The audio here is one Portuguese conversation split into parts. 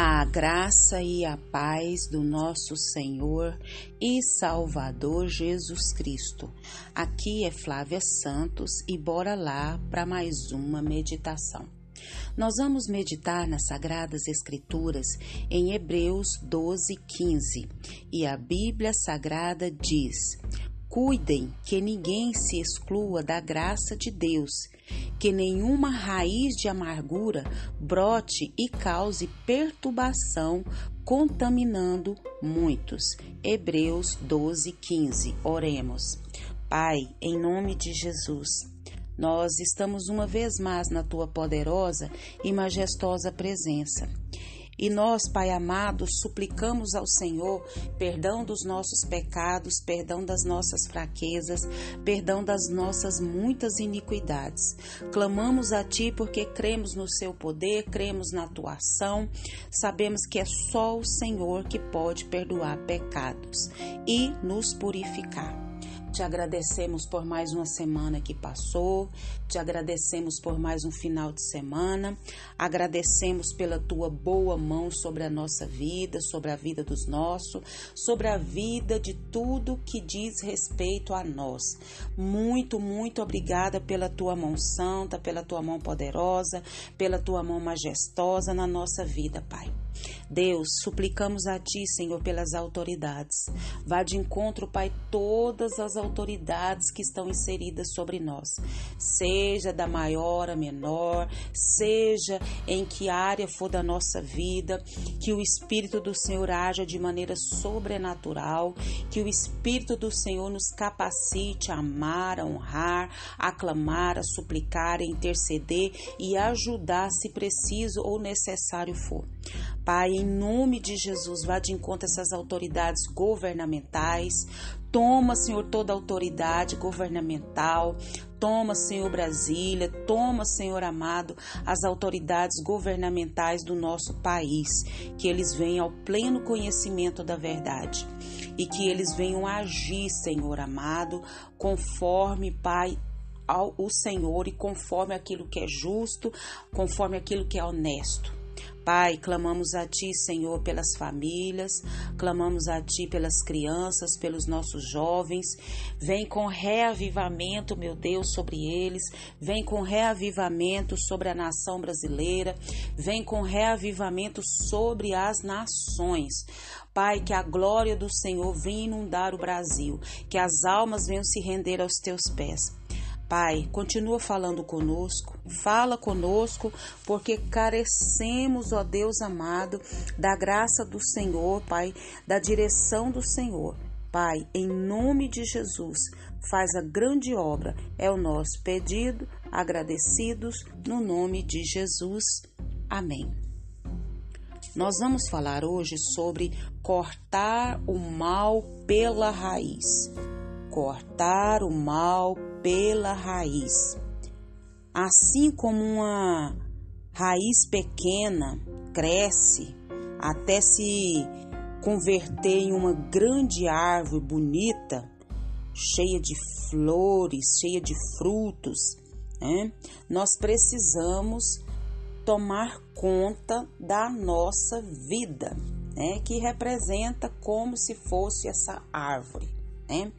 A graça e a paz do nosso Senhor e Salvador Jesus Cristo. Aqui é Flávia Santos e bora lá para mais uma meditação. Nós vamos meditar nas Sagradas Escrituras em Hebreus 12, 15 e a Bíblia Sagrada diz: Cuidem que ninguém se exclua da graça de Deus, que nenhuma raiz de amargura brote e cause perturbação, contaminando muitos. Hebreus 12, 15. Oremos. Pai, em nome de Jesus. Nós estamos uma vez mais na tua poderosa e majestosa presença. E nós, Pai amado, suplicamos ao Senhor perdão dos nossos pecados, perdão das nossas fraquezas, perdão das nossas muitas iniquidades. Clamamos a Ti porque cremos no Seu poder, cremos na Tua ação, sabemos que é só o Senhor que pode perdoar pecados e nos purificar. Te agradecemos por mais uma semana que passou, te agradecemos por mais um final de semana, agradecemos pela tua boa mão sobre a nossa vida, sobre a vida dos nossos, sobre a vida de tudo que diz respeito a nós. Muito, muito obrigada pela tua mão santa, pela tua mão poderosa, pela tua mão majestosa na nossa vida, Pai. Deus, suplicamos a Ti, Senhor, pelas autoridades. Vá de encontro, Pai, todas as autoridades que estão inseridas sobre nós, seja da maior a menor, seja em que área for da nossa vida, que o Espírito do Senhor haja de maneira sobrenatural, que o Espírito do Senhor nos capacite a amar, a honrar, a clamar, a suplicar, a interceder e ajudar se preciso ou necessário for. Pai, em nome de Jesus, vá de encontro a essas autoridades governamentais. Toma, Senhor, toda autoridade governamental. Toma, Senhor, Brasília. Toma, Senhor amado, as autoridades governamentais do nosso país. Que eles venham ao pleno conhecimento da verdade. E que eles venham agir, Senhor amado, conforme, Pai, ao o Senhor e conforme aquilo que é justo, conforme aquilo que é honesto. Pai, clamamos a Ti, Senhor, pelas famílias, clamamos a Ti pelas crianças, pelos nossos jovens. Vem com reavivamento, meu Deus, sobre eles. Vem com reavivamento sobre a nação brasileira. Vem com reavivamento sobre as nações. Pai, que a glória do Senhor venha inundar o Brasil, que as almas venham se render aos teus pés. Pai, continua falando conosco, fala conosco, porque carecemos, ó Deus amado, da graça do Senhor, Pai, da direção do Senhor. Pai, em nome de Jesus, faz a grande obra, é o nosso pedido, agradecidos no nome de Jesus. Amém. Nós vamos falar hoje sobre cortar o mal pela raiz. Cortar o mal pela raiz. Assim como uma raiz pequena cresce até se converter em uma grande árvore bonita, cheia de flores, cheia de frutos, né? nós precisamos tomar conta da nossa vida, né? que representa como se fosse essa árvore. Né?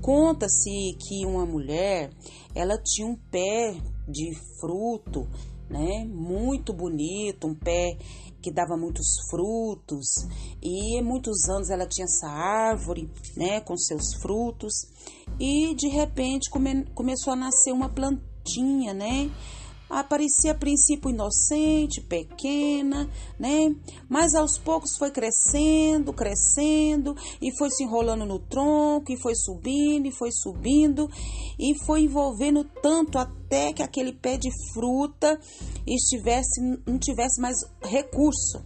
Conta-se que uma mulher ela tinha um pé de fruto, né? Muito bonito, um pé que dava muitos frutos e muitos anos ela tinha essa árvore, né? Com seus frutos e de repente come, começou a nascer uma plantinha, né? Aparecia a princípio inocente, pequena, né? Mas aos poucos foi crescendo, crescendo e foi se enrolando no tronco e foi subindo e foi subindo e foi envolvendo tanto até que aquele pé de fruta estivesse não tivesse mais recurso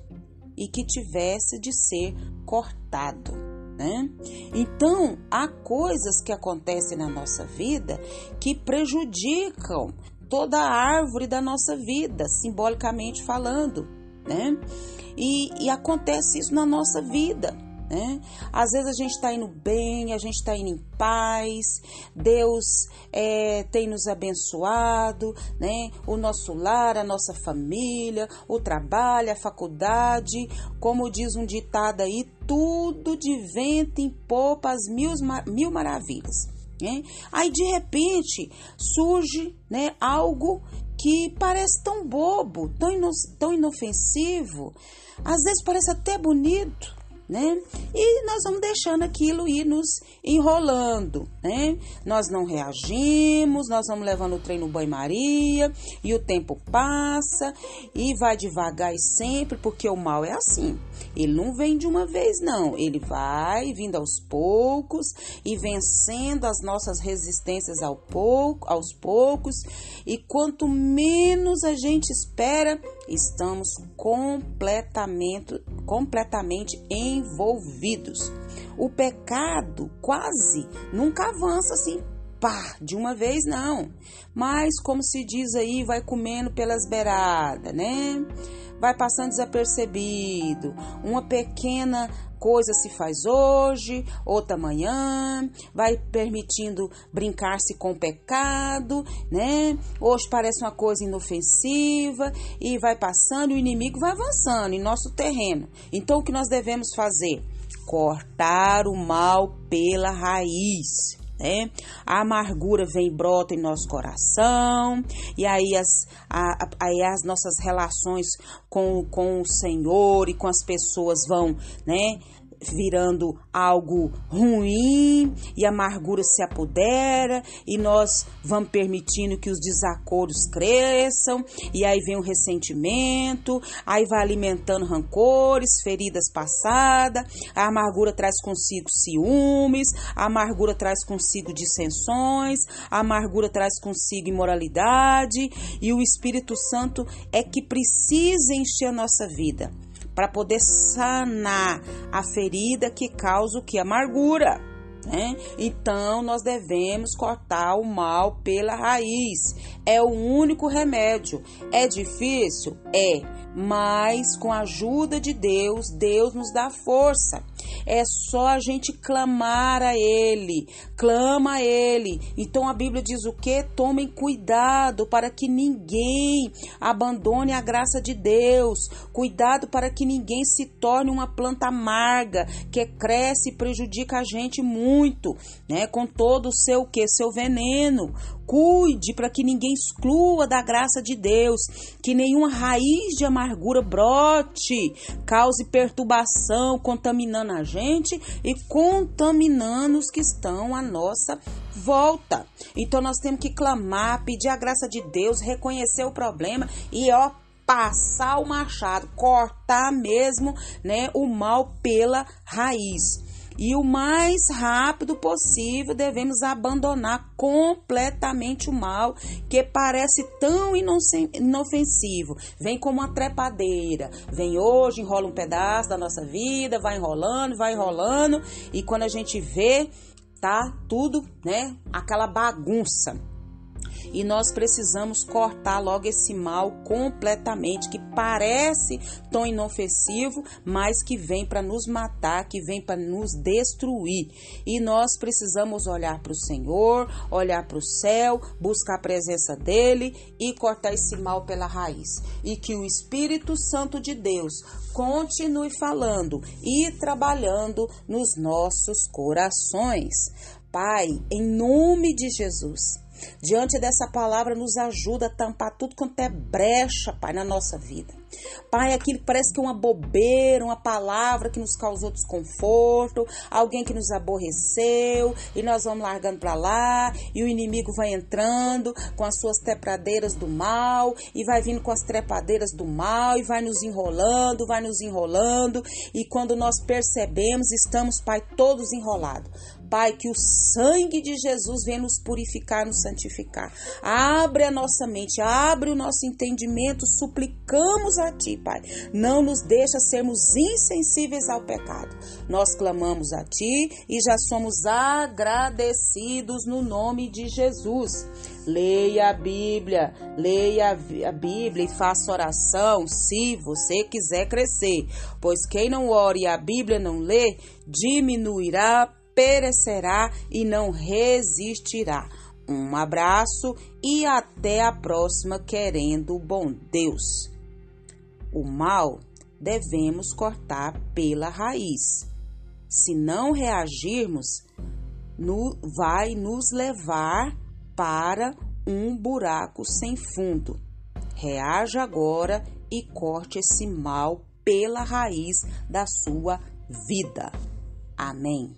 e que tivesse de ser cortado. Né? Então, há coisas que acontecem na nossa vida que prejudicam toda a árvore da nossa vida, simbolicamente falando, né? E, e acontece isso na nossa vida, né? Às vezes a gente está indo bem, a gente está indo em paz, Deus é, tem nos abençoado, né? O nosso lar, a nossa família, o trabalho, a faculdade, como diz um ditado aí, tudo de vento em popa, as mil, mil maravilhas. Né? Aí de repente surge né, algo que parece tão bobo, tão, ino tão inofensivo, às vezes parece até bonito, né? E nós vamos deixando aquilo ir nos enrolando, né? Nós não reagimos, nós vamos levando o trem no banho-maria e o tempo passa e vai devagar e sempre, porque o mal é assim. Ele não vem de uma vez, não. Ele vai vindo aos poucos e vencendo as nossas resistências ao pouco, aos poucos. E quanto menos a gente espera, estamos completamente, completamente envolvidos. O pecado quase nunca avança assim, pá, de uma vez não. Mas, como se diz aí, vai comendo pelas beiradas, né? Vai passando desapercebido. Uma pequena coisa se faz hoje, outra amanhã, vai permitindo brincar-se com o pecado, né? Hoje parece uma coisa inofensiva e vai passando, o inimigo vai avançando em nosso terreno. Então o que nós devemos fazer? Cortar o mal pela raiz. Né? A amargura vem e brota em nosso coração, e aí as, a, aí as nossas relações com, com o Senhor e com as pessoas vão, né? Virando algo ruim e a amargura se apodera e nós vamos permitindo que os desacordos cresçam e aí vem o ressentimento, aí vai alimentando rancores, feridas passadas, a amargura traz consigo ciúmes, a amargura traz consigo dissensões, a amargura traz consigo imoralidade e o Espírito Santo é que precisa encher a nossa vida para poder sanar a ferida que causa o que? Amargura. Né? Então nós devemos cortar o mal pela raiz. É o único remédio. É difícil? É, mas com a ajuda de Deus, Deus nos dá força. É só a gente clamar a Ele, clama a Ele. Então a Bíblia diz o que? Tomem cuidado para que ninguém abandone a graça de Deus. Cuidado para que ninguém se torne uma planta amarga que cresce e prejudica a gente muito, né? Com todo o seu que seu veneno. Cuide para que ninguém exclua da graça de Deus, que nenhuma raiz de amargura brote, cause perturbação, contaminando a gente e contaminando os que estão à nossa volta. Então nós temos que clamar, pedir a graça de Deus, reconhecer o problema e ó passar o machado, cortar mesmo, né, o mal pela raiz e o mais rápido possível devemos abandonar completamente o mal que parece tão inofensivo. Vem como uma trepadeira. Vem hoje, enrola um pedaço da nossa vida, vai enrolando, vai enrolando e quando a gente vê, tá tudo, né, aquela bagunça e nós precisamos cortar logo esse mal completamente, que parece tão inofensivo, mas que vem para nos matar, que vem para nos destruir. E nós precisamos olhar para o Senhor, olhar para o céu, buscar a presença dele e cortar esse mal pela raiz. E que o Espírito Santo de Deus continue falando e trabalhando nos nossos corações. Pai, em nome de Jesus, Diante dessa palavra, nos ajuda a tampar tudo quanto é brecha, Pai, na nossa vida. Pai, aquilo parece que é uma bobeira, uma palavra que nos causou desconforto, alguém que nos aborreceu, e nós vamos largando para lá, e o inimigo vai entrando com as suas trepradeiras do mal, e vai vindo com as trepadeiras do mal, e vai nos enrolando, vai nos enrolando, e quando nós percebemos, estamos, Pai, todos enrolados. Pai, que o sangue de Jesus venha nos purificar, nos santificar. Abre a nossa mente, abre o nosso entendimento, suplicamos a Ti, Pai. Não nos deixa sermos insensíveis ao pecado. Nós clamamos a Ti e já somos agradecidos no nome de Jesus. Leia a Bíblia, leia a Bíblia e faça oração se você quiser crescer. Pois quem não ore e a Bíblia não lê, diminuirá, perecerá e não resistirá. Um abraço e até a próxima, querendo o bom Deus. O mal devemos cortar pela raiz. Se não reagirmos, no, vai nos levar para um buraco sem fundo. Reaja agora e corte esse mal pela raiz da sua vida. Amém.